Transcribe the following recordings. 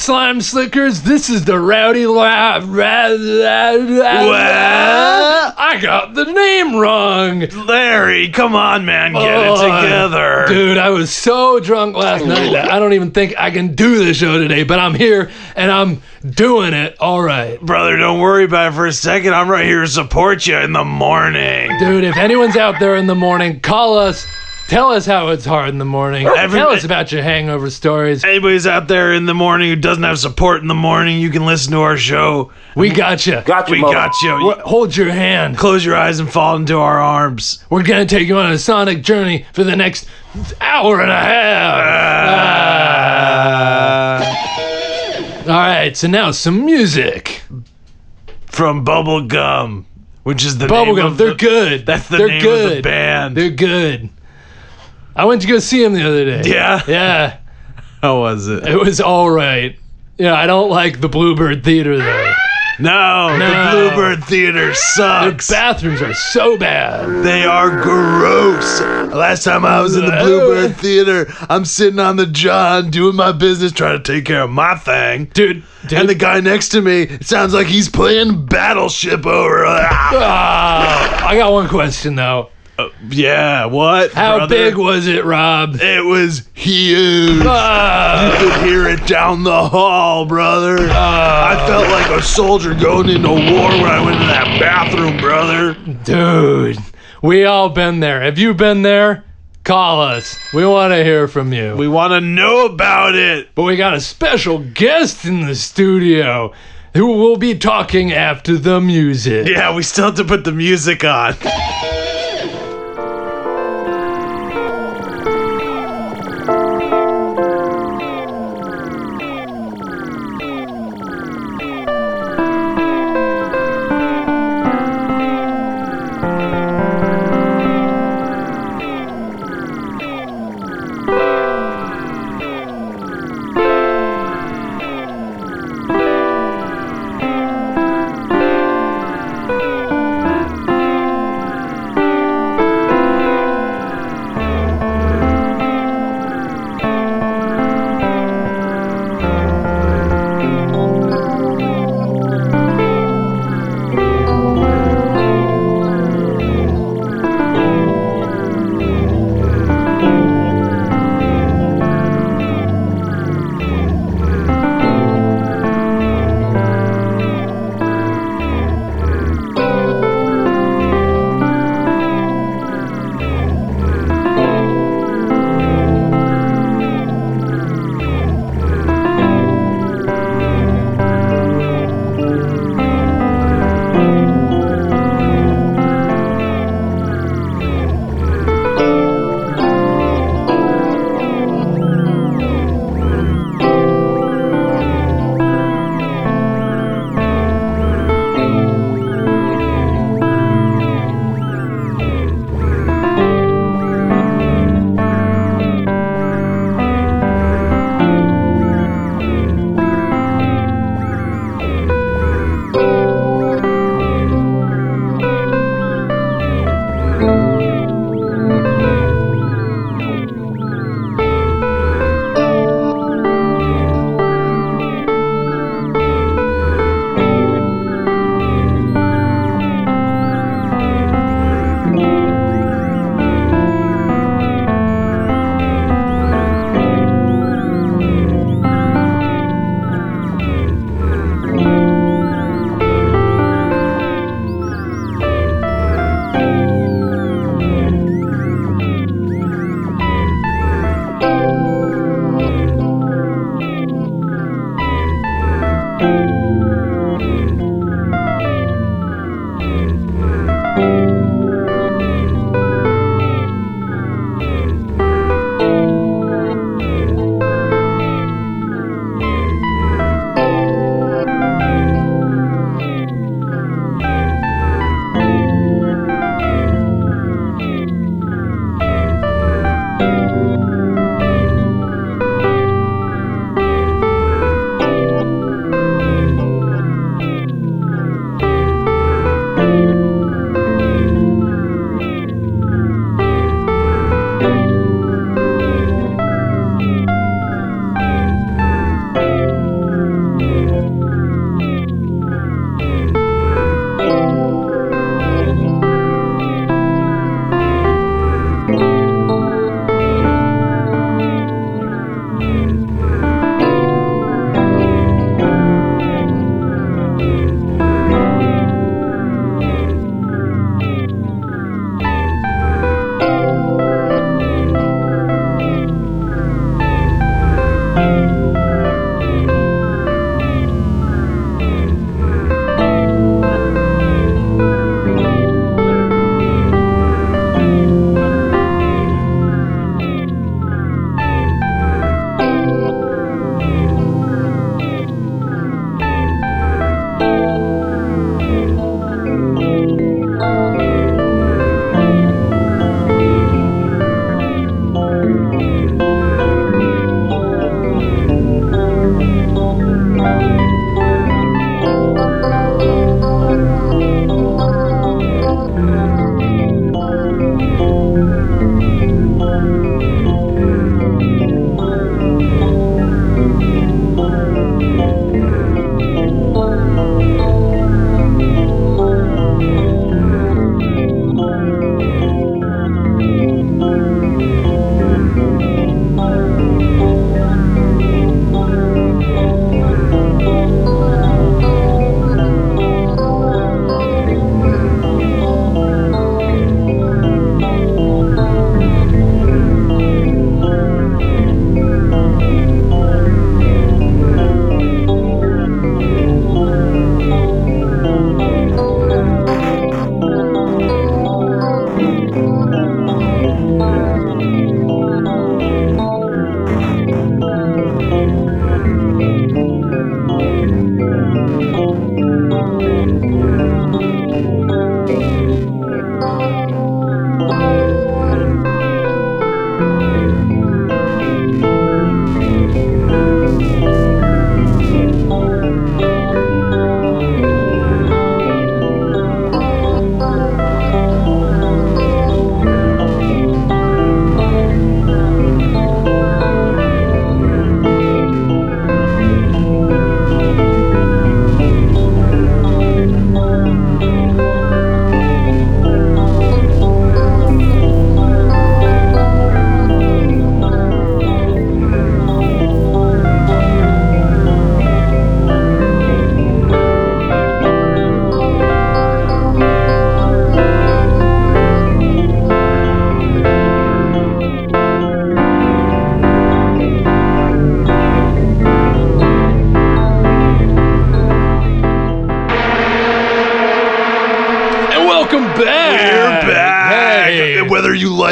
slime slickers? This is the Rowdy Lab. I got the name wrong. Larry, come on, man, get Oh, it together. Dude, I was so drunk last night that I don't even think I can do the show today, but I'm here and I'm doing it all right. Brother, don't worry about it for a second. I'm right here to support you in the morning. Dude, if anyone's out there in the morning, call us. Tell us how it's hard in the morning. Every- Tell us about your hangover stories. Anybody's out there in the morning who doesn't have support in the morning, you can listen to our show. We got you. we got you. Hold your hand. Close your eyes and fall into our arms. We're gonna take you on a sonic journey for the next hour and a half. Uh, All right, so now some music. from Bubblegum, which is the name Bubblegum, of they're the, good. That's the they're name good. of the band. They're good. I went to go see him the other day. Yeah? Yeah. How was it? It was all right. Yeah, I don't like the Bluebird Theater though. No, No. the Bluebird Theater Their sucks. bathrooms are so bad. They are gross. Last time I was in the Bluebird Theater, I'm sitting on the John doing my business, trying to take care of my thing. Dude, dude. And the guy next to me, it sounds like he's playing Battleship over. Ah. Ah, I got one question though. Yeah, what? How brother? big was it, Rob? It was huge. Ah, You could hear it down the hall, brother. I felt like a soldier going into war when I went into that bathroom, brother. dude, we all been there. Have you been there? Call us. We want to hear from you. We want to know about it. but we got a special guest in the studio who will be talking after the music. Yeah, we still have to put the music on.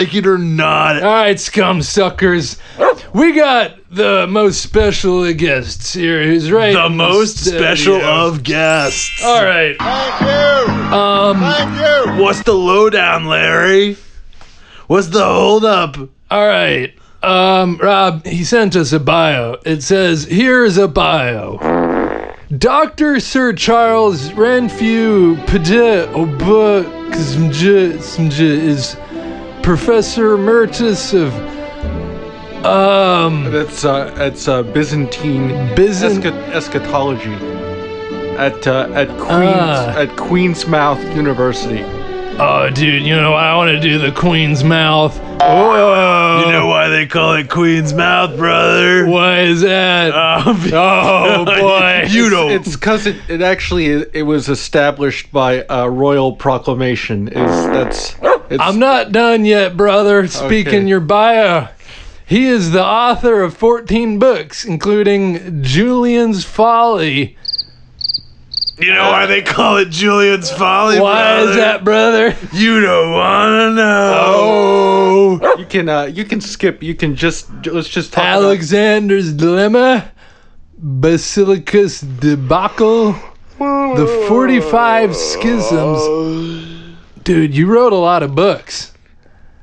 Like it or not. All right, scum suckers. We got the most special of guests here. Who's right? The in most special of guests. All right. Thank you. Um. Thank you. What's the lowdown, Larry? What's the holdup? All right. Um. Rob, he sent us a bio. It says, "Here's a bio." Dr. Sir Charles Renfrew Pade is Professor Emeritus of um That's uh, it's uh, Byzantine Byzant- escha- eschatology at uh, at Queens Ah. at Queensmouth University. Oh, dude, you know I want to do the Queen's mouth. Oh, You know why they call it Queen's Mouth, brother? why is that? Um, oh boy, you don't. It's because it, it actually it was established by a royal proclamation. Is that's it's, I'm not done yet, brother. Speaking Okay. your bio, he is the author of 14 books, including Julian's Folly. you know why they call it Julian's Folly, Why is that, brother? You don't wanna know. Oh, you can uh, you can skip. You can just let's just talk about Alexander's Dilemma, Basilicus debacle, the 45 schisms. Dude, you wrote a lot of books.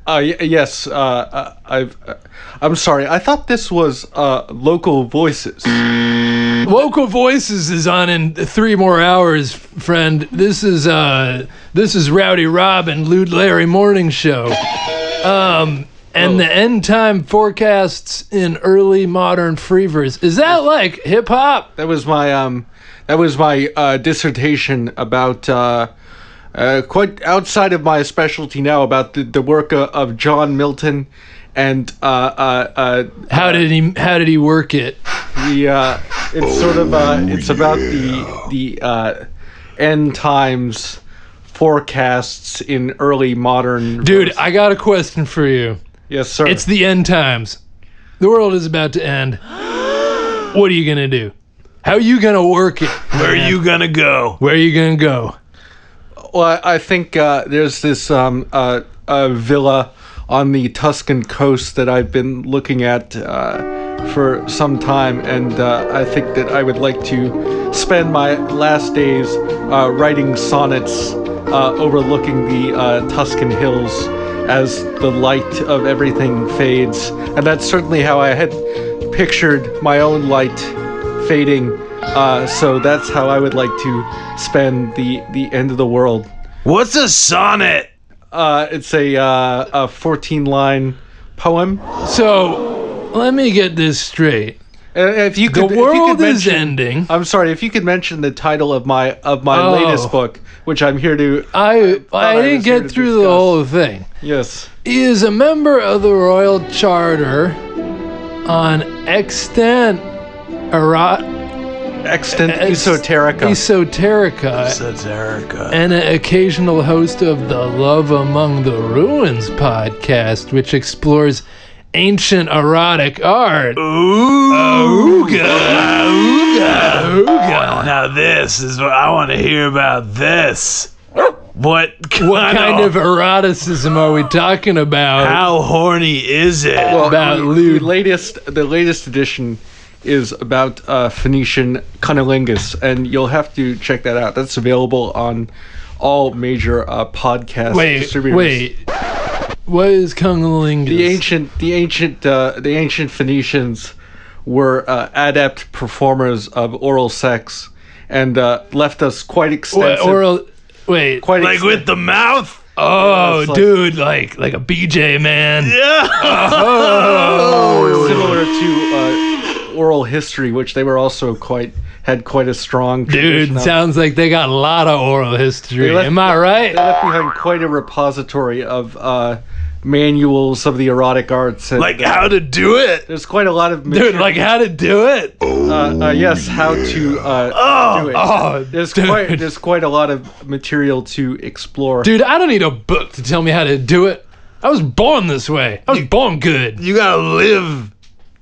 Uh, y- yes, uh, uh, I've. Uh, I'm sorry. I thought this was uh, local voices. Local Voices is on in three more hours, friend. This is uh this is Rowdy Rob and Lewd Larry Morning Show. Um and the end time forecasts in early modern freevers. Is that like hip hop? That was my um, that was my uh, dissertation about uh, uh, quite outside of my specialty now about the, the work of, of John Milton and uh, uh, uh, How did he how did he work it? the uh, it's sort of uh, it's about the the uh, end times forecasts in early modern. Dude, I got a question for you. yes, sir. It's the end times. The world is about to end. What are you gonna do? How are you gonna work it? Where are you gonna go? Where are you gonna go? Well, I think uh, there's this um, uh, villa on the Tuscan coast that I've been looking at uh, for some time, and uh, I think that I would like to spend my last days uh, writing sonnets overlooking the Tuscan hills as the light of everything fades. And that's certainly how I had pictured my own light fading. Uh, so that's how I would like to spend the, the end of the world. What's a sonnet? Uh, it's a uh, a 14 line poem. So let me get this straight. Uh, if you The could, if you world could is mention, ending. I'm sorry. If you could mention the title of my of my Oh. latest book, which I'm here to. I I I didn't was here get to through the discuss. whole thing. Yes. He is a member of the Royal Charter on extant erot Extant Es- esoterica. esoterica That's Erica. and an occasional host of the Love Among the Ruins podcast, which explores ancient erotic art. Ooh. Ooga, ooga, ooga. Now this is what I want to hear about. This. What kind, What kind of eroticism are we talking about? How horny is it? well, about the, the latest the latest edition is about uh, Phoenician cunnilingus, and you'll have to check that out. That's available on all major uh, podcast wait, distributors. wait. What is cunnilingus? the ancient the ancient uh, the ancient Phoenicians were uh, adept performers of oral sex and uh, left us quite What, extensive oral. Wait. quite like exten- with the mouth? Oh, it's like- dude, like like a BJ man. Yeah. Oh. similar to uh, oral history, which they were also quite had quite a strong Dude, of. sounds like they got a lot of oral history. Left- Am I right? They left behind quite a repository of uh, manuals of the erotic arts. And, like how to do it? there's quite a lot of Dude, material- like how to do it? uh, uh, yes, how to uh, Oh, do it. oh, there's dude. quite there's quite a lot of material to explore. Dude, I don't need a book to tell me how to do it. I was born this way. I was born good. You gotta live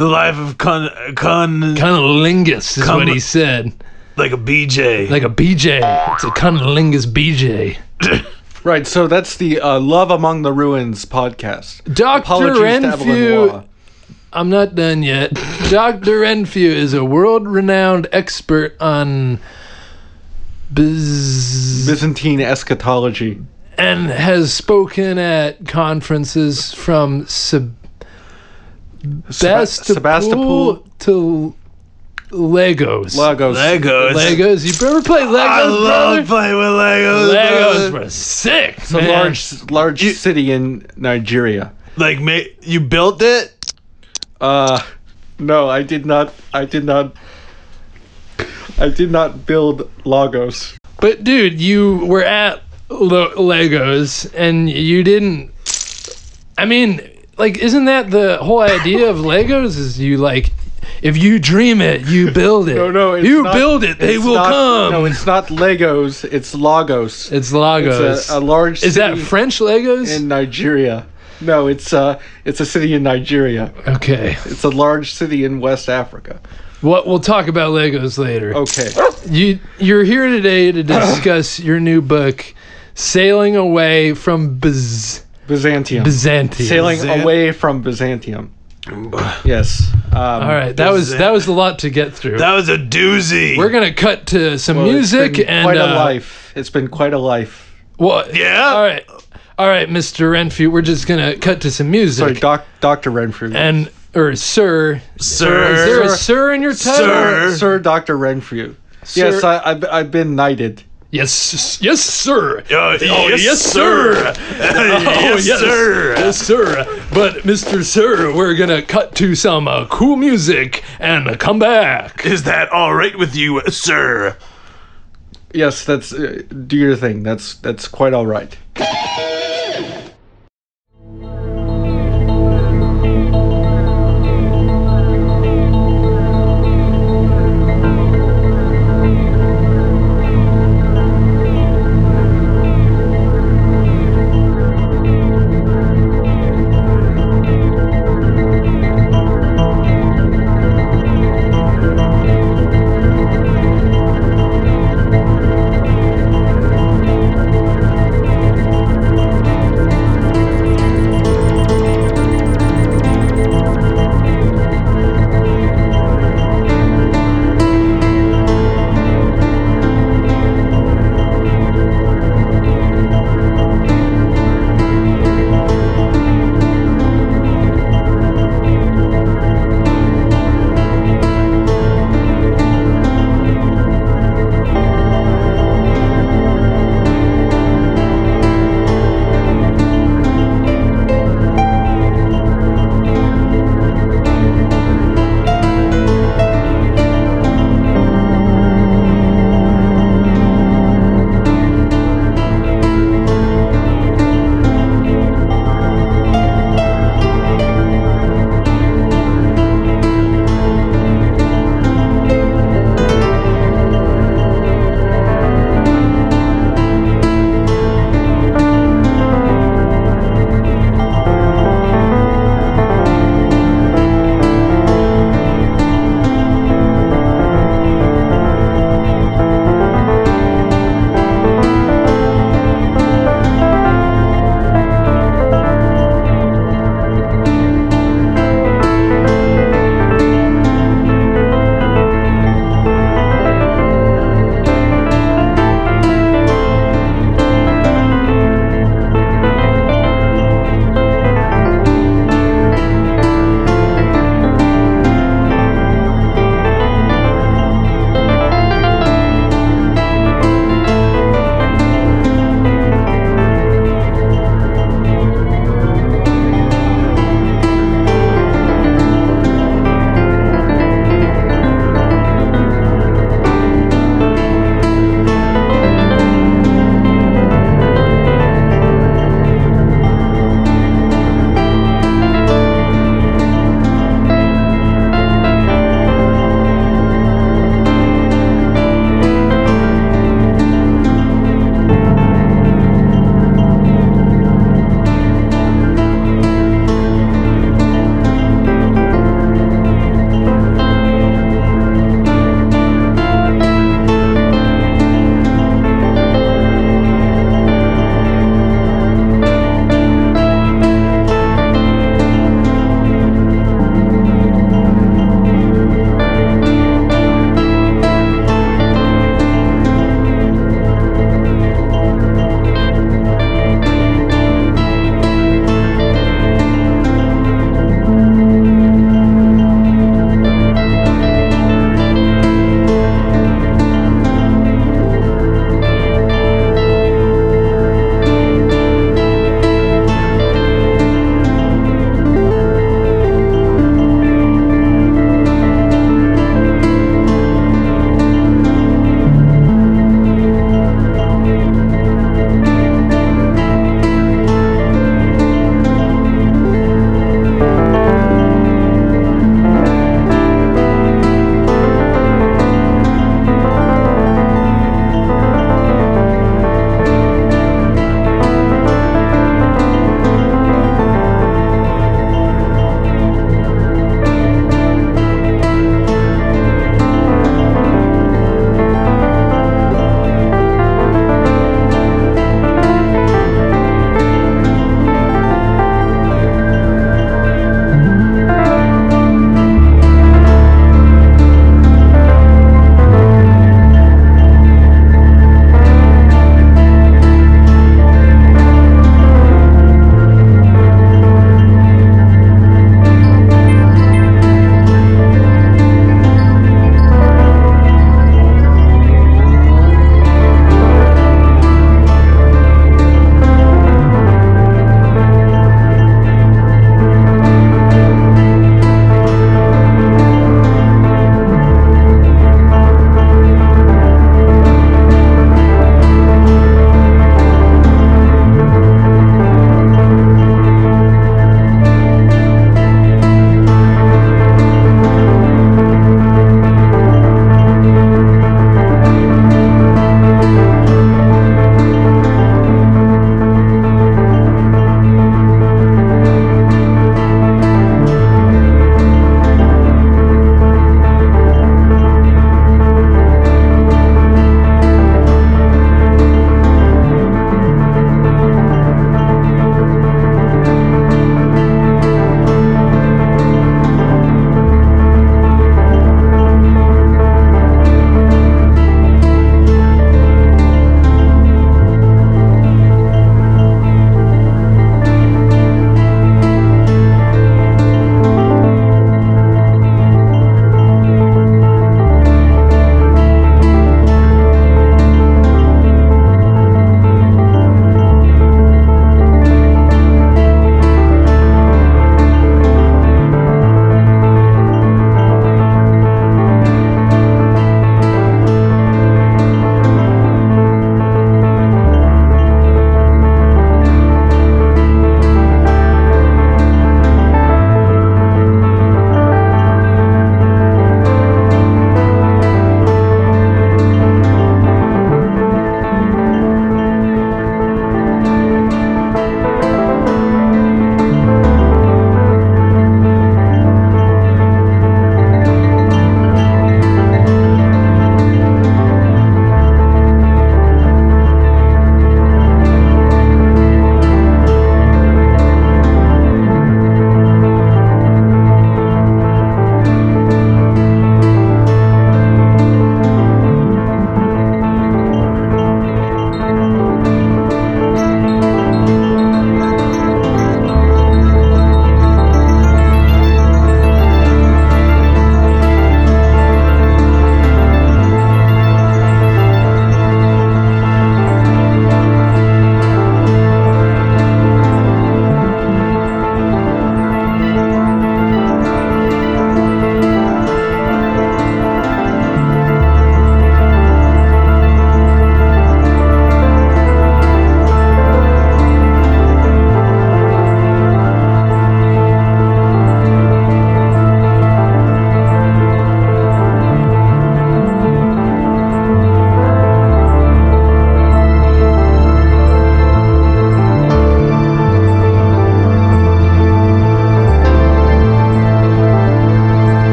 the life of con con Cunnilingus is Come- what he said. like a BJ. Like a BJ. It's a cunnilingus BJ. Right, so that's the uh, Love Among the Ruins podcast. Dr. Apologies to Evelyn Renfrew. Waugh. I'm not done yet. Dr. Renfrew is a world renowned expert on biz- Byzantine eschatology. and has spoken at conferences from Seb- Sebastopol Sebastopol. to Legos. Lagos. Legos. Legos. You ever play Legos, I love brother? playing with Legos. Legos brother. were sick. It's a large, large You- city in Nigeria. Like, ma- you built it? Uh, no, I did not. I did not. I did not build Lagos. But dude, you were at Lo- Legos and you didn't. I mean, like, isn't that the whole idea of Legos? Is you like, if you dream it, you build it. No, no, it's you not- build it, they will not- come. No, it's not Legos. It's Lagos. it's Lagos. It's a, a large. Is that French Legos? in Nigeria? No, it's uh, it's a city in Nigeria. okay. It's a large city in West Africa. What we'll talk about Legos later. Okay. You you're here today to discuss your new book, Sailing Away from Biz- Byzantium. Byzantium. Sailing Byzant- away from Byzantium. Yes. Um, All right, that was that was a lot to get through. That was a doozy. We're gonna cut to some well, it's music been and quite a uh, life. It's been quite a life. Well, Yeah? All right, all right, Mr. Renfrew. We're just gonna cut to some music Sorry, Doc, Doctor Renfrew. and or sir, Sir. Is there a sir in your title? Sir. Sir Doctor Renfrew. Sir- Yes, I, I've, I've been knighted. Yes, yes, sir. Oh, yes, yes, sir. sir. yes, Oh, yes, sir. Yes, sir. But, Mr. Sir, we're gonna cut to some uh, cool music and come back. Is that all right with you, sir? Yes, that's uh, do your thing. That's that's quite all right.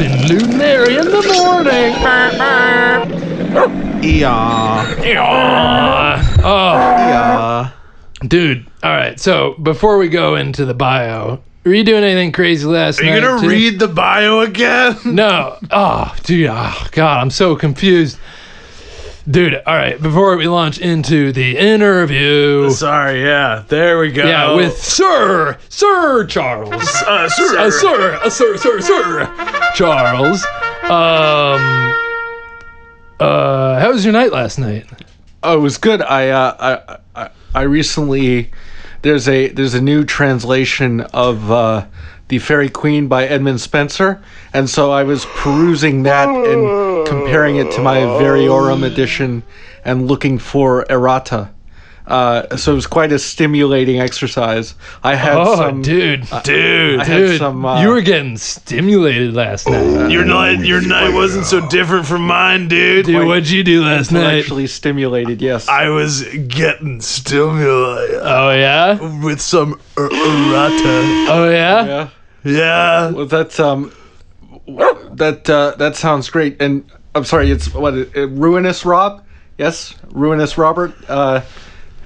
Robin, Lou and Larry in the morning. Yeah. Yeah. Oh, Yeah. dude. All right. So before we go into the bio, were you doing anything crazy last Are night? you gonna too? read the bio again? No. Oh, dude. Oh, God, I'm so confused. Dude, all right. Before we launch into the interview, Sorry, yeah. There we go. yeah, with Sir Sir Charles, uh, sir. uh, Sir, uh, Sir, Sir, Sir Charles. Um. Uh, how was your night last night? Oh, it was good. I uh, I, I I recently there's a there's a new translation of uh, the Faerie Queene by Edmund Spenser, and so I was perusing that and comparing it to my Variorum edition and looking for errata. Uh, so it was quite a stimulating exercise. I had some Oh, some dude, Dude, I had dude, some, uh, you were getting stimulated last night. your night your night wasn't so different from mine, dude. Dude, what'd you do last night? actually stimulated. Yes. I was getting stimulated Oh yeah, with some er- errata. oh yeah. yeah. Yeah. Well, that um, that uh, that sounds great. And I'm sorry, it's what uh, ruinous Rob? Yes, ruinous Robert. Uh,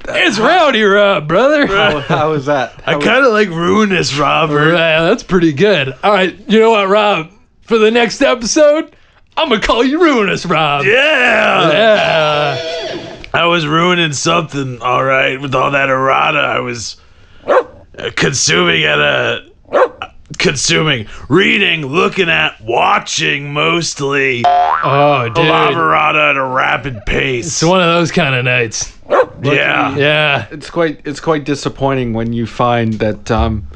It's Rowdy Rob, brother. how, was that? I How- kind of like ruinous Robert. Yeah, that's pretty good. All right, you know what, Rob? For the next episode, I'm gonna call you Ruinous Rob. Yeah. Yeah. I was ruining something, all right, with all that errata I was uh, consuming at a. Consuming, reading, looking at, watching mostly. Oh, A lot of dude. errata at a rapid pace. It's one of those kind of nights. yeah. Yeah. it's quite it's quite disappointing when you find that. Um,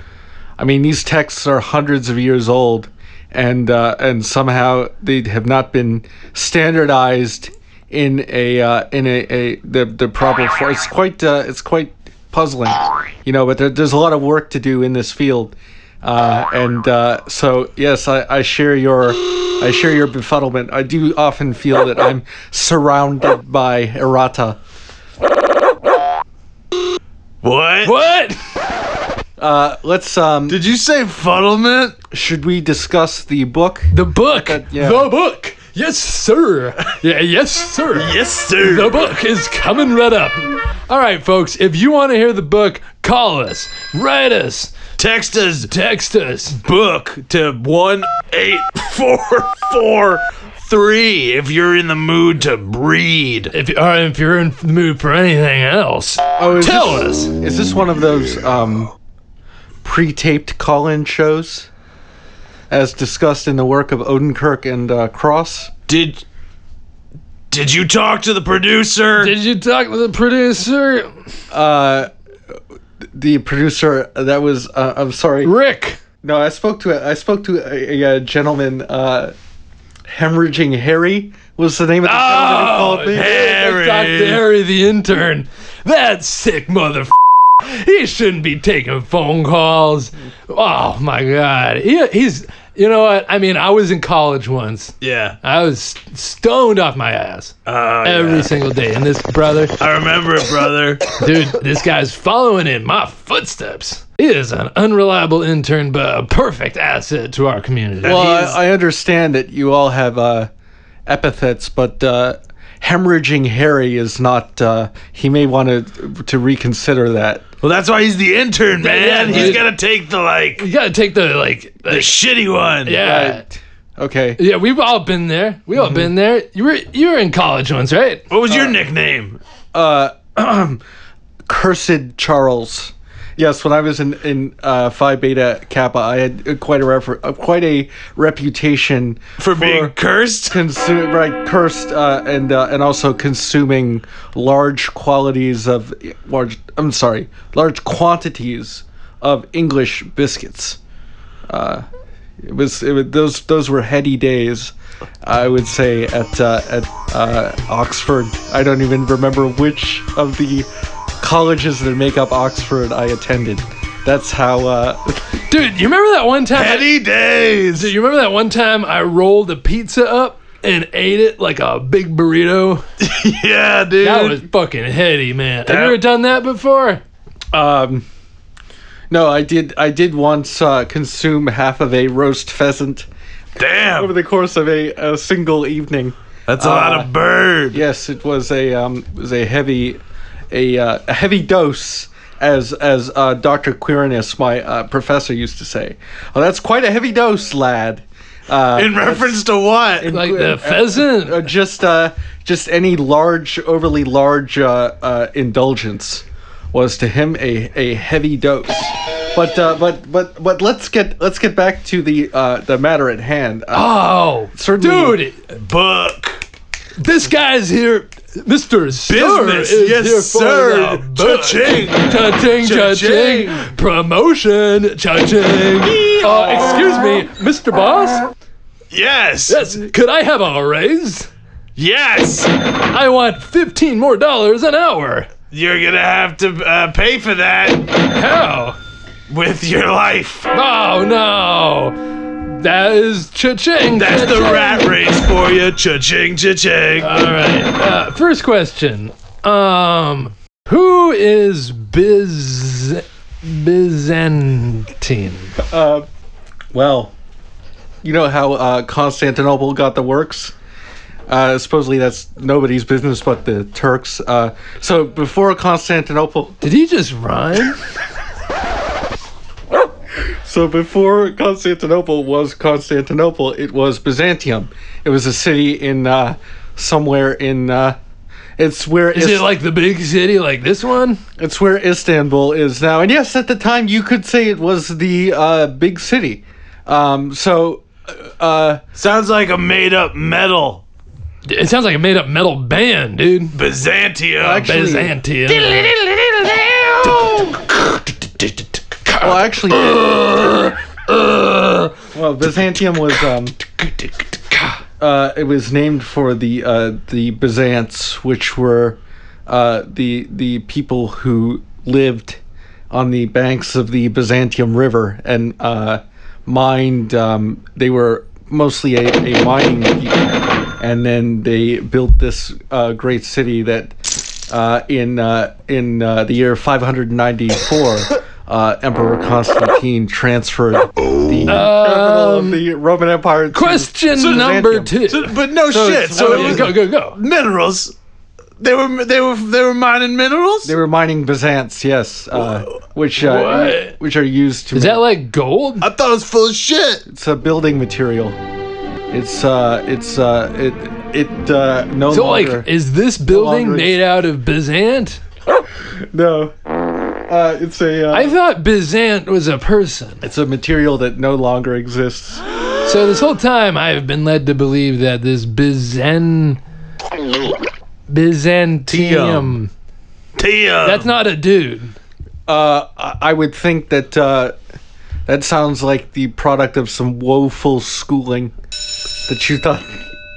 I mean, these texts are hundreds of years old, and uh, and somehow they have not been standardized in a uh, in a, a the the proper form. It's quite uh, it's quite puzzling, you know. But there, there's a lot of work to do in this field, uh, and uh, so yes, I, I share your I share your befuddlement. I do often feel that I'm surrounded by errata. What? What? Uh, let's um. Did you say fuddlement? Should we discuss the book? The book. yeah. The book. Yes, sir. Yeah, yes, sir. Yes, sir. The book is coming right up. All right, folks, if you want to hear the book, call us, write us, Text us text us. book to one eight four four three if you're in the mood to breed. If, or if you're in the mood for anything else, Oh, is tell this, us. Is this one of those um, pre-taped call-in shows, as discussed in the work of Odenkirk and uh, Cross? Did Did you talk to the producer? Did you talk to the producer? Uh, the producer that was uh, I'm sorry. Rick. No, I spoke to a, I spoke to a, a, a gentleman. Uh, Hemorrhaging Harry was the name of the gentleman who called me. Harry. Dr. Harry the intern. That sick motherfucker. He shouldn't be taking phone calls. Oh my god. He, he's you know what? I mean, I was in college once. yeah. I was stoned off my ass Oh, every yeah. single day. And this brother, I remember it, brother. dude, this guy's following in my footsteps. He is an unreliable intern, but a perfect asset to our community. Well, I, I understand that you all have uh, epithets, but uh, hemorrhaging Harry is not. Uh, he may want to to reconsider that. Well, that's why he's the intern, man. yeah, he's dude. got to take the like you gotta take the like, the shitty one. yeah. Right. Okay. Yeah, we've all been there. We all been there. You were you were in college once, right? What was your nickname? Uh, cursed Charles. Yes, when I was in in uh, Phi Beta Kappa, I had quite a refer- uh, quite a reputation For being cursed? consume right cursed uh, and uh, and also consuming large qualities of large I'm sorry large quantities of English biscuits. Uh, it was it was those those were heady days. I would say at uh, at uh, Oxford. I don't even remember which of the colleges that make up Oxford I attended. That's how. Uh, Dude, you remember that one time? Heady days. Dude, you remember that one time I rolled a pizza up and ate it like a big burrito? yeah, dude. That was fucking heady, man. Have That- you ever done that before? um, No, I did. I did once uh, consume half of a roast pheasant Damn! over the course of a, a single evening. that's a lot of bird. Yes, it was a um, it was a heavy, a, uh, a heavy dose, as as uh, Doctor Quirinus, my uh, professor, used to say. Oh, that's quite a heavy dose, lad. Uh, In reference to what? Like the pheasant. uh, just uh, just any large, overly large uh, uh, indulgence was to him a, a heavy dose. But uh, but but but let's get let's get back to the uh, the matter at hand. Uh, Oh, Certainly- dude, Book. this guy's here. Mr. Sir Business, is yes, here for sir. the. Cha-ching. cha-ching, cha-ching, Cha-ching. promotion, cha-ching. Uh, excuse me, Mr. Boss. Yes. Yes, could I have a raise? Yes. I want fifteen more dollars an hour. You're gonna have to uh, pay for that How? with your life. Oh no, that is cha-ching. That's the cha-ching. rat race for you. Cha-ching, cha-ching. All right. Uh, first question. Um, who is Biz Byzantine? Uh, well, you know how uh, Constantinople got the works? Uh, supposedly that's nobody's business but the Turks. Uh, so before Constantinople, Did he just rhyme? so before Constantinople was Constantinople, it was Byzantium. It was a city in uh, somewhere in. Uh, it's where Is it like the big city like this one? it's where Istanbul is now. And yes, at the time you could say it was the uh, big city. Um, so. Uh, Sounds like a made-up metal. It sounds like a made-up metal band, dude. Byzantium. Actually- Byzantium. well, actually. well, Byzantium was. Um, uh, it was named for the uh, the Byzants, which were uh, the the people who lived on the banks of the Byzantium River and uh, mined. Um, they were mostly a, a mining people, and then they built this uh, great city that uh, in uh, in uh, the year 594. Uh, Emperor Constantine transferred the capital of the Roman Empire. to Question Byzantium. number two. So- but no So shit. it's- So it was go go go. minerals. They were they were they were mining minerals. They were mining Byzants, yes, uh, which uh, What? which are used to. Is make- that like gold? I thought it was full of shit. It's a building material. It's uh, it's uh, it it uh, no So longer. like, is this building longer made out of Byzant? no, uh, it's a uh, I thought Byzant was a person. it's a material that no longer exists. So this whole time I've been led to believe that this Byzan Byzantium. Tia. That's not a dude. Uh, I I would think that uh, that sounds like the product of some woeful schooling that you thought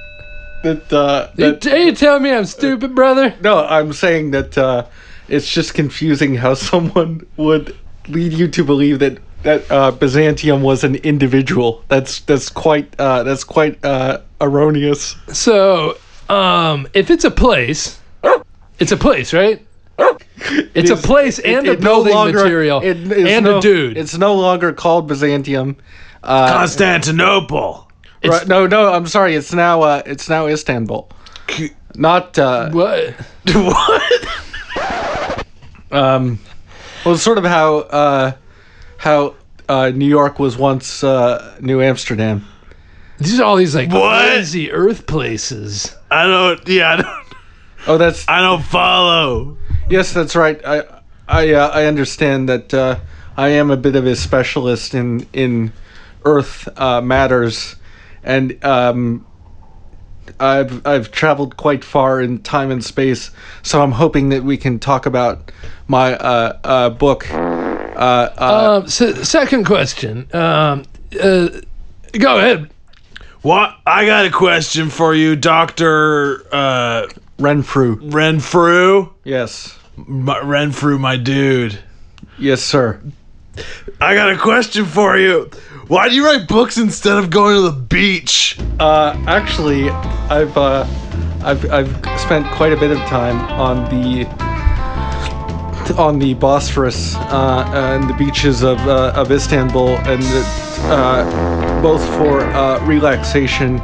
that uh, You, that you tell me I'm stupid, brother. No, I'm saying that uh, it's just confusing how someone would lead you to believe that that uh, Byzantium was an individual. That's that's quite uh, that's quite uh, erroneous. So, um, if it's a place, it's a place, right? It's a place and a it no building longer- material it is and no- a dude. It's no longer called Byzantium. Uh, Constantinople. right, no, no, I'm sorry. It's now uh, it's now Istanbul. Not uh, what? what? Um, well, it's sort of how uh, how uh, New York was once uh, New Amsterdam. These are all these like What? crazy Earth places. I don't. Yeah, I don't. Oh, that's I don't follow. Yes, that's right. I I uh, I understand that uh, I am a bit of a specialist in in Earth uh, matters, and um, I've I've traveled quite far in time and space. So I'm hoping that we can talk about my uh, uh, book. Uh, uh, Um, so second question. Um, uh, go ahead. What? I got a question for you, Doctor uh, Renfrew. Renfrew. Yes. My, Renfrew, my dude. Yes, sir. I got a question for you. Why do you write books instead of going to the beach? Uh, actually, I've uh, I've I've spent quite a bit of time on the on the Bosphorus uh, and the beaches of, uh, of Istanbul, and uh, both for uh, relaxation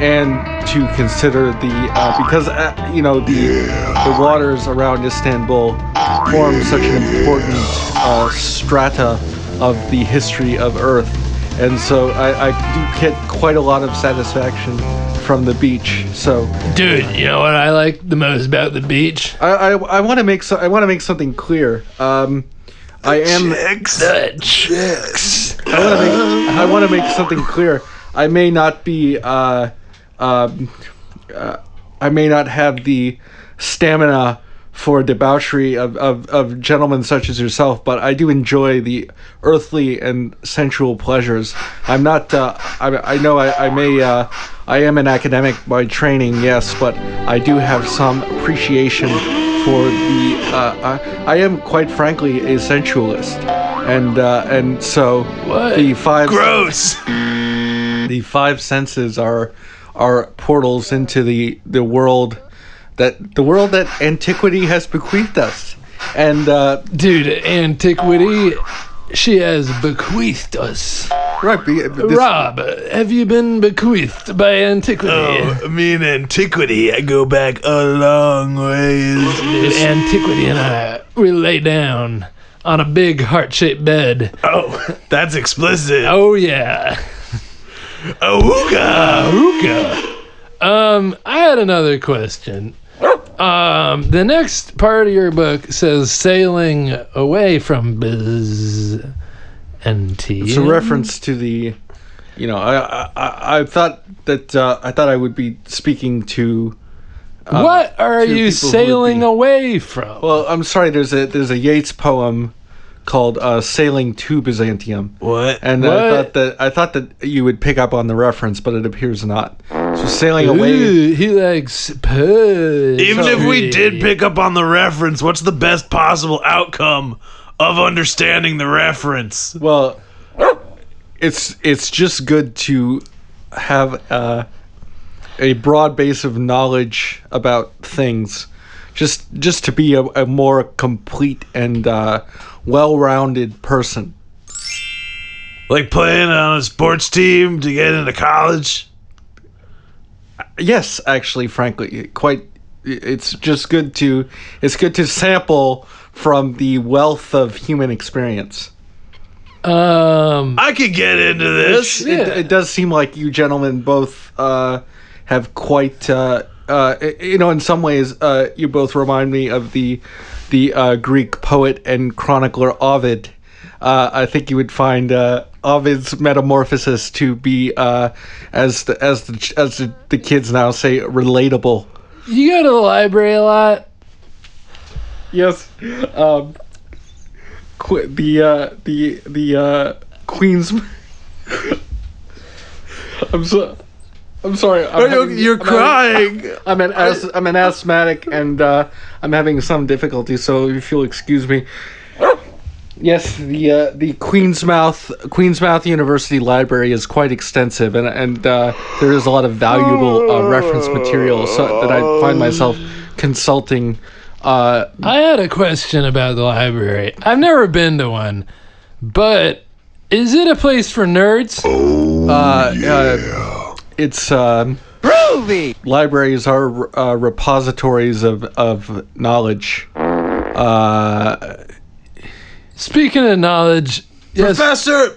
and to consider the uh, because uh, you know the the waters around Istanbul form such an important uh, strata of the history of Earth, and so I, I do get quite a lot of satisfaction from the beach. So Dude, you know what I like the most about the beach? I I, I want to make so, I want to make something clear. Um, I am The chicks. I want to make I want to make something clear. I may not be uh, um, uh, I may not have the stamina for debauchery of, of, of gentlemen such as yourself, but I do enjoy the earthly and sensual pleasures. I'm not. Uh, I, I know I, I may. Uh, I am an academic by training, yes, but I do have some appreciation for the. Uh, I, I am quite frankly a sensualist, and uh, and so What? the five Gross. the five senses are are portals into the the world that the world that antiquity has bequeathed us and uh Dude, antiquity, she has bequeathed us. right be, this, Rob, have you been bequeathed by antiquity? Oh, I mean, antiquity. I go back a long ways. Dude, antiquity and I, we lay down on a big heart-shaped bed. Oh, that's explicit. Oh yeah, Awooga. hookah. Um, I had another question. Um, the next part of your book says sailing away from Biz and T. it's a reference to the you know i i, I- I thought that uh, i thought i would be speaking to uh, What are to you people who would sailing be- away from? well i'm sorry there's a there's a yeats poem called uh, sailing to byzantium What? and I thought that I thought that you would pick up on the reference, but it appears not. So sailing away. Ooh, he likes puss. Even if we did pick up on the reference, what's the best possible outcome of understanding the reference? Well, it's it's just good to have uh, a broad base of knowledge about things, just just to be a, a more complete and uh, well-rounded person. Like playing on a sports team to get into college? Yes, actually, frankly, quite. It's just good to it's good to sample from the wealth of human experience. Um, I could get into this. Yeah. it, it does seem like you gentlemen both uh, have quite, uh, uh, you know, in some ways, uh, you both remind me of the the uh, Greek poet and chronicler Ovid. Uh, I think you would find uh, Ovid's metamorphosis to be, uh, as the as the as the, the kids now say, relatable. you go to the library a lot. Yes. Um, qu- the uh, the the uh, Queen's. I'm so. I'm sorry. I'm You're, having- you're I'm having- crying. I'm an as- I'm an asthmatic and uh, I'm having some difficulty. So if you'll excuse me. Yes, the uh, the Queensmouth Queensmouth University Library is quite extensive, and and uh, there is a lot of valuable uh, reference material so that I find myself consulting. Uh, I had a question about the library. I've never been to one, but is it a place for nerds? uh, uh, it's um, libraries are uh, repositories of of knowledge. Uh, Speaking of knowledge, yes, Professor,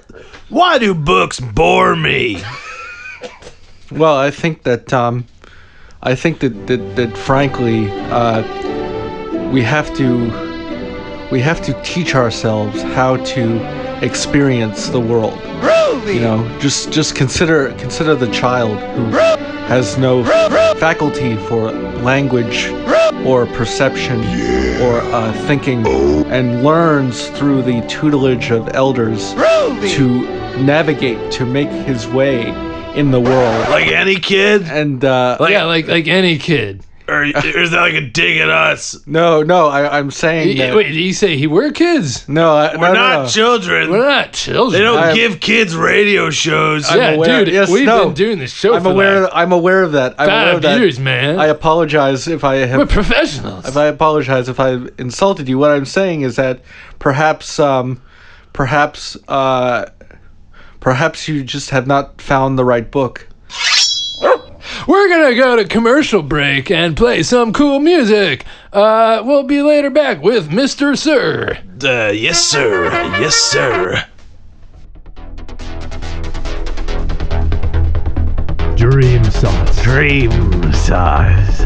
why do books bore me? well, I think that um, I think that that, that frankly, uh, we have to we have to teach ourselves how to experience the world. You know, just just consider consider the child who has no faculty for language or perception or uh, thinking, and learns through the tutelage of elders to navigate to make his way in the world. Like any kid? And uh, Like, yeah, like like any kid. or is that like a dig at us? No, no, I, I'm saying Y- that. Wait, did he say he we're kids? no, I, We're no, no, not no. children. We're not children. they don't I'm- give kids radio shows. I'm yeah, aware- dude, yes, we've no. been doing this show I'm for aware. like I'm aware of that. I'm aware five of that. years, man. I apologize if I have we're professionals. if I apologize if I insulted you. What I'm saying is that perhaps, um, perhaps, uh, perhaps you just have not found the right book. We're gonna go to commercial break and play some cool music. Uh, we'll be later back with Mr. Sir. Uh, yes, sir. Yes, sir. Dream sauce. Dream size.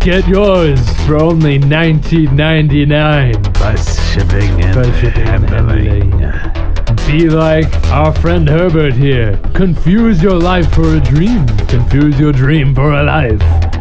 Get yours for only 19.99. Bus shipping and Bus shipping and handling. Be like our friend Herbert here. Confuse your life for a dream. Confuse your dream for a life.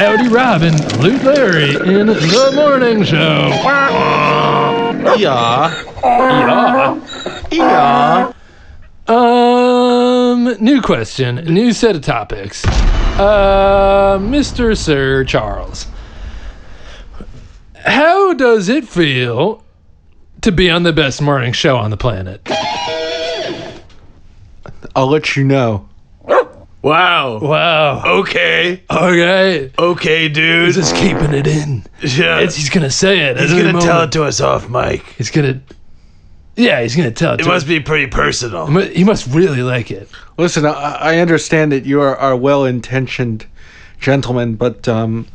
Rowdy Robin, Lewd Larry in the morning show. Yeah. Yeah. Yeah. Um, new question, new set of topics. Uh, Mr. Sir Charles, how does it feel to be on the best morning show on the planet? I'll let you know. Wow. Wow. Okay. Okay. Okay, dude. He's just keeping it in. Yeah. It's, he's gonna say it. He's gonna tell it to us off mic. He's gonna. Yeah, he's gonna tell it. It to must be pretty personal. Mu- He must really like it. Listen, I, I understand that you are, are well-intentioned gentlemen, but um,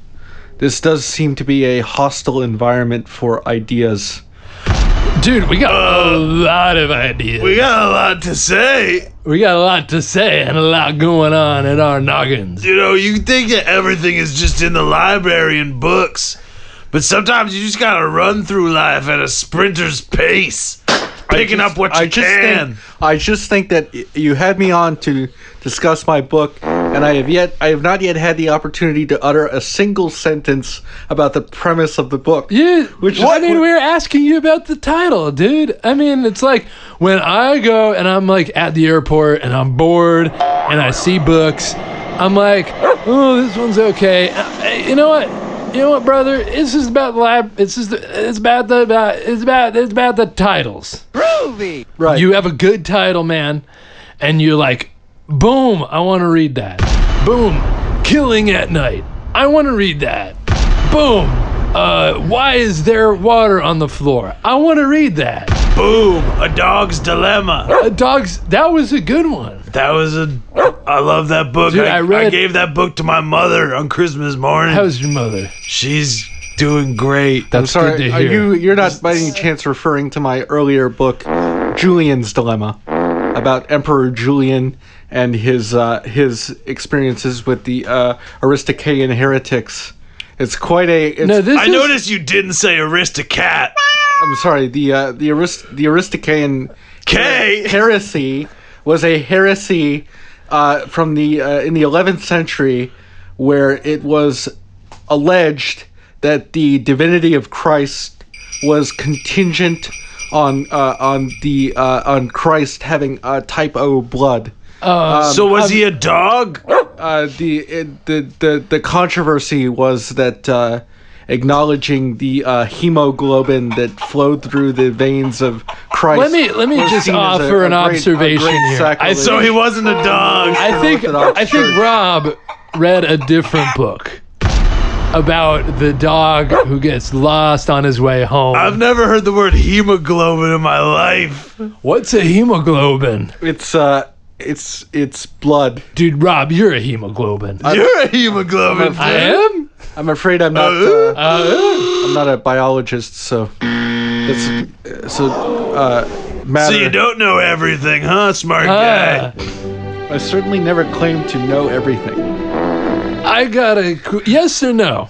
this does seem to be a hostile environment for ideas. Dude, we got a lot of ideas. We got a lot to say. We got a lot to say and a lot going on in our noggins. You know, you think that everything is just in the library and books, but sometimes you just gotta run through life at a sprinter's pace, picking just- up what you I just can. Think, I just think that you had me on to discuss my book, and I have yet I have not yet had the opportunity to utter a single sentence about the premise of the book. Yeah, Which well, is- I mean, we were asking you about the title, dude. I mean, it's like when I go and I'm like at the airport and I'm bored and I see books, I'm like, oh, this one's okay. Uh, You know what? You know what, brother? This is about the lab. It's just it's about the about it's about it's about the titles. Right. You have a good title, man, and you're like, boom, I want to read that. Boom, killing at night. I want to read that. Boom, uh, why is there water on the floor? I want to read that. Boom! A dog's dilemma. Uh, dogs, that was a good one. That was a. I love that book. Dude, I, I read- I gave that book to my mother on Christmas morning. How's your mother? She's doing great. That's Sorry, good to are hear. you you're not by any chance referring to my earlier book, Julian's Dilemma, about Emperor Julian and his uh, his experiences with the uh, Aristocaean heretics. It's quite a. It's, no, this I is, noticed you didn't say Aristocat. I'm sorry. The uh, the Arist the Aristocaean K. heresy was a heresy uh, from the uh, in the 11th century, where it was alleged that the divinity of Christ was contingent on uh, on the uh, on Christ having uh, type O blood. Uh, So was he a dog? Uh, the, it, the the the controversy was that. Uh, Acknowledging the uh, hemoglobin that flowed through the veins of Christ. Let me- let me just seen as offer an great- observation great here. I. So he wasn't a dog. I think I think Rob read a different book about the dog who gets lost on his way home. I've never heard the word hemoglobin in my life. What's a hemoglobin? It's uh, it's it's blood. Dude, Rob, you're a hemoglobin. You're a hemoglobin. I fan. am? I'm afraid I'm not. Uh? Uh, Uh, I'm not a biologist, so that's so. Uh, matter. So you don't know everything, huh, smart uh, guy? I certainly never claimed to know everything. I got a qu- yes or no?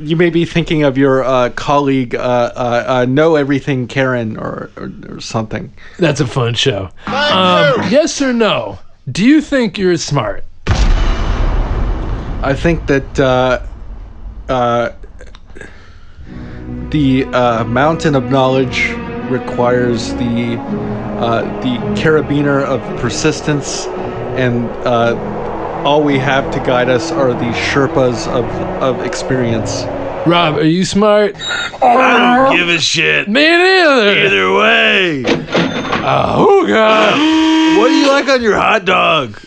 You may be thinking of your uh, colleague, uh, uh, uh, know everything, Karen, or, or or something. That's a fun show. Um, yes or no? Do you think you're smart? I think that uh, uh, the uh, mountain of knowledge requires the uh, the carabiner of persistence, and uh, all we have to guide us are the Sherpas of of experience. Rob, are you smart? I don't give a shit. Me neither. Either way. Oh God. What do you like on your hot dog?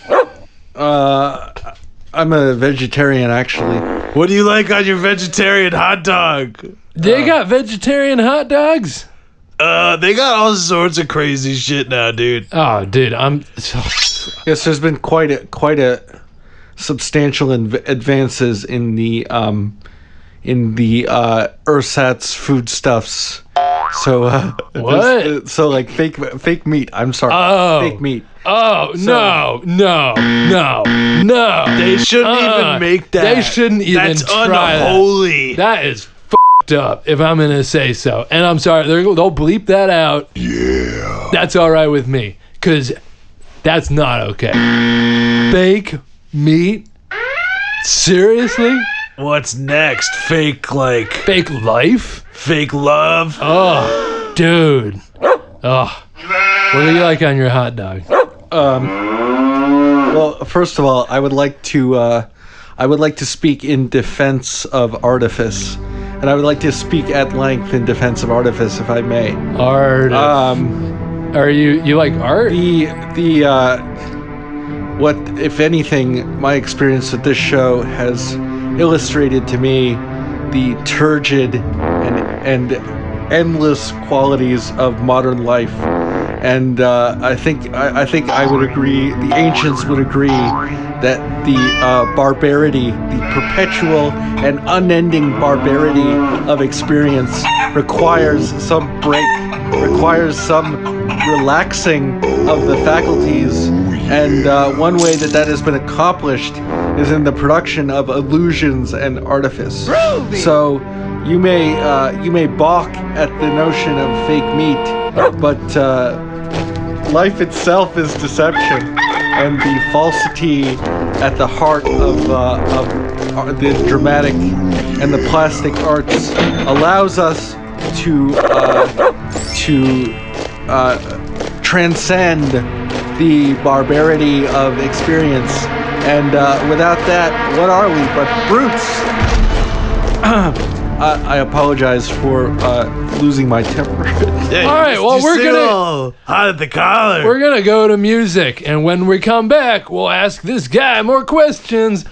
Uh, I'm a vegetarian, actually. What do you like on your vegetarian hot dog? They got vegetarian hot dogs. Uh, they got all sorts of crazy shit now, dude. Oh, dude, I'm. Yes, there's been quite a quite a substantial inv- advances in the um, in the uh, ersatz foodstuffs. So uh, there's- What? uh, So like fake fake meat. I'm sorry. Oh. Fake meat. Oh no, no, no, no! They shouldn't Uh, even make that. They shouldn't even That's try that. unholy. That is fed up, if I'm gonna say so. And I'm sorry, they're, they'll bleep that out. Yeah, that's all right with me, cause that's not okay. Fake meat. Seriously? What's next? Fake like Fake life? fake love? Oh, dude. Oh. What do you like on your hot dog? Um Well, first of all, I would like to uh, I would like to speak in defense of artifice, and I would like to speak at length in defense of artifice, if I may. Art. Um, Are you you like art? the the uh, what, if anything, my experience with this show has illustrated to me the turgid and and endless qualities of modern life. And uh, I think I, I think I would agree. The ancients would agree that the uh, barbarity, the perpetual and unending barbarity of experience, requires some break, requires some relaxing of the faculties. And uh, one way that that has been accomplished is in the production of illusions and artifice. So you may uh, you may balk at the notion of fake meat, but uh, life itself is deception, and the falsity at the heart of, uh, of uh, the dramatic and the plastic arts allows us to uh, to uh, transcend the barbarity of experience. And uh, without that, what are we but brutes? I, I apologize for uh, losing my temper. Hey, All right, well, we're gonna- hot at the collar. We're gonna go to music, and when we come back, we'll ask this guy more questions.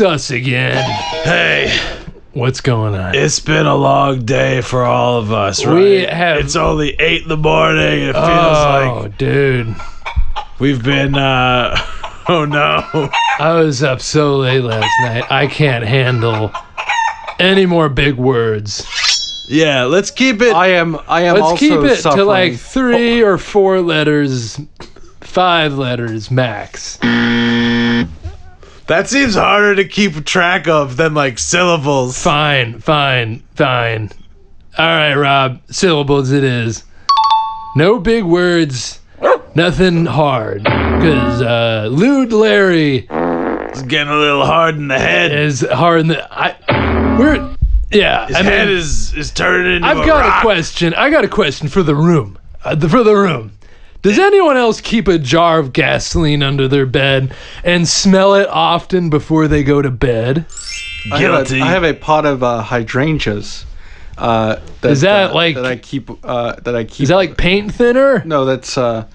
It's us again. Hey, What's going on? it's been a long day for all of us, right? We have- It's only eight in the morning. It feels oh, like dude. we've been. uh Oh no! I was up so late last night. I can't handle any more big words. Yeah, let's keep it. I am. I am Let's also keep it suffering. to like three or four letters, five letters max. That seems harder to keep track of than like syllables. Fine, fine, fine. All right, Rob. Syllables it is. No big words. Nothing hard. Because uh, Lewd Larry It's getting a little hard in the head. is hard in the. I, we're. Yeah, His I mean, head is is turning into I've a got rock. a question. I got a question for the room. Uh, the, for the room. Does anyone else keep a jar of gasoline under their bed and smell it often before they go to bed? I have, Guilty. a, I have a pot of uh, hydrangeas. Uh, that, Is that uh, like- that I keep? Uh, that I keep. Is that like paint thinner? No, that's uh,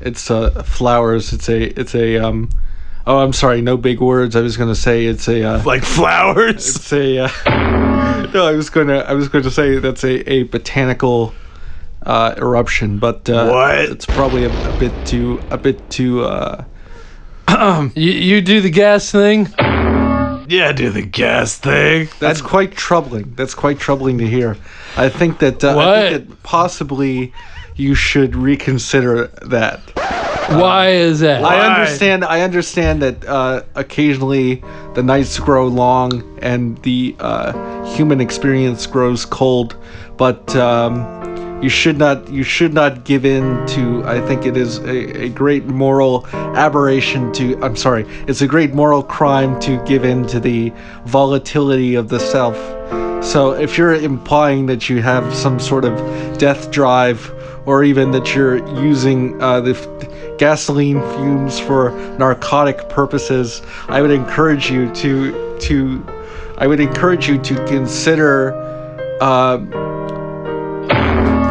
it's uh, flowers. It's a. It's a. Um, oh, I'm sorry. No big words. I was gonna say it's a. Uh, like flowers. it's a. Uh, no, I was gonna. I was going to say that's a a botanical. Uh, eruption, but uh, What? It's probably a, a bit too a bit too uh, You, you do the gas thing? Yeah, do the gas thing. That's quite troubling. That's quite troubling to hear. I think that uh, I think that possibly you should reconsider that. Why is that? Why? I understand. I understand that uh, occasionally the nights grow long and the uh, human experience grows cold, but um, you should not. You should not give in to. I think it is a, a great moral aberration to. I'm sorry. It's a great moral crime to give in to the volatility of the self. So if you're implying that you have some sort of death drive, or even that you're using uh, the f- gasoline fumes for narcotic purposes, I would encourage you to to I would encourage you to consider. Uh,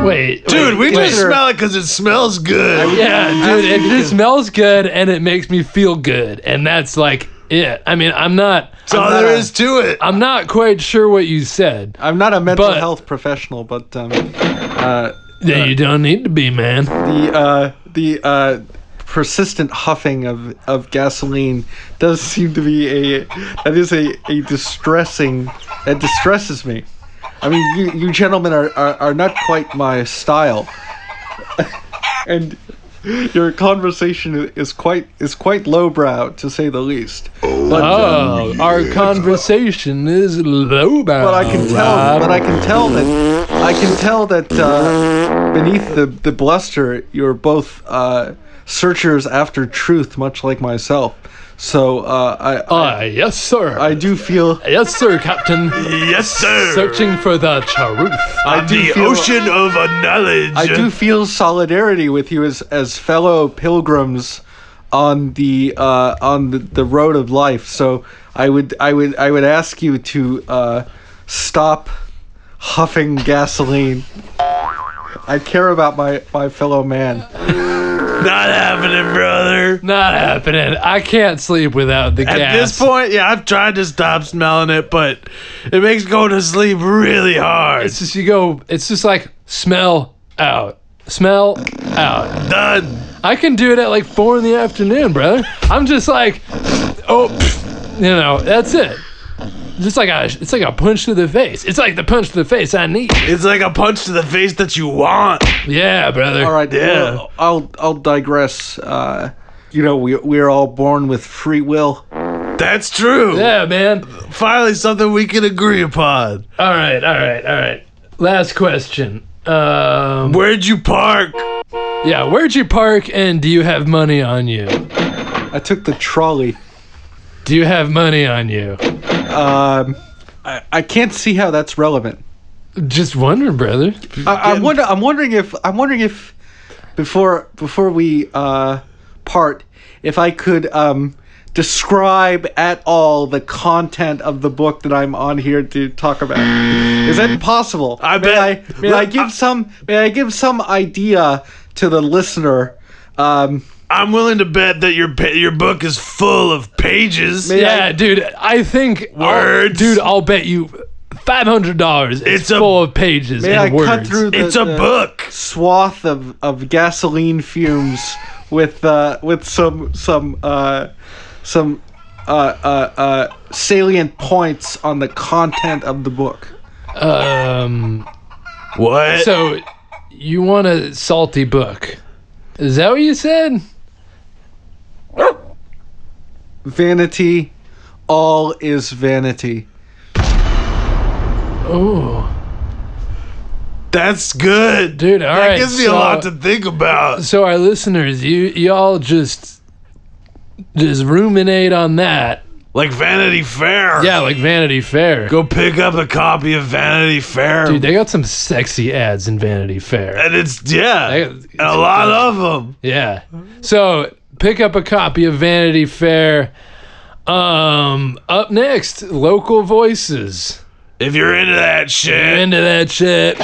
Wait, Dude, wait, we wait. just smell it because it smells good. Yeah, dude, it just smells good and it makes me feel good, and that's like it. I mean, I'm not. That's all I'm not there a- is to it. I'm not quite sure what you said. I'm not a mental But- health professional, but um, uh, Yeah, you don't need to be, man. the uh, the uh, persistent huffing of, of gasoline does seem to be a that is a, a distressing that distresses me. I mean, you, you gentlemen are, are, are not quite my style, and your conversation is quite is quite lowbrow to say the least. But, Oh, our conversation is lowbrow. but I can tell. But I can tell that I can tell that uh, beneath the the bluster, you're both uh, searchers after truth, much like myself. So uh, I, I Ah, yes, sir. I do feel yes, sir, Captain. Yes, sir. Searching for the truth. on do the feel- ocean of knowledge. I do feel solidarity with you as as fellow pilgrims on the uh, on the, the road of life. So I would I would I would ask you to uh, stop huffing gasoline. I care about my my fellow man. Not happening, brother. Not happening. I can't sleep without the gas. At this point, yeah, I've tried to stop smelling it, but it makes going to sleep really hard. it's just you go. It's just like smell out, smell out. done. I can do it at like four in the afternoon, brother. I'm just like, oh, pff, you know, that's it. Just like a, it's like a punch to the face. It's like the punch to the face I need. It's like a punch to the face that you want. Yeah, brother. All right, Yeah. well, I'll I'll digress. Uh, you know, we we're all born with free will. That's true. Yeah, man. Finally, something we can agree upon. All right, all right, all right. Last question. Um, Where'd you park? yeah, where'd you park, and do you have money on you? I took the trolley. Do you have money on you? Um, I, I can't see how that's relevant. Just wondering, brother. I, I'm wonder. I'm wondering if. I'm wondering if before before we uh, part, if I could um, describe at all the content of the book that I'm on here to talk about. Is that possible? I may bet- I, may I give I- some? May I give some idea to the listener? Um, I'm willing to bet that your pa- your book is full of pages. May Yeah, I- dude. I think I'll- Words. dude. I'll bet you five hundred dollars. It's, It's a- full of pages may and I words. cut through the, It's a the book. swath of, of gasoline fumes with uh, with some some uh, some uh, uh, uh, salient points on the content of the book. Um. What? So, you want a salty book? Is that what you said? Vanity, all is vanity. Oh, That's good. dude. All that right. gives me so, a lot to think about. So our listeners, you y'all just just ruminate on that. Like Vanity Fair. Yeah, like Vanity Fair. Go pick up a copy of Vanity Fair. Dude, they got some sexy ads in Vanity Fair. and it's yeah, and a lot of them. Yeah. So pick up a copy of Vanity Fair. Um, up next, local voices. If you're into that shit, Into that shit.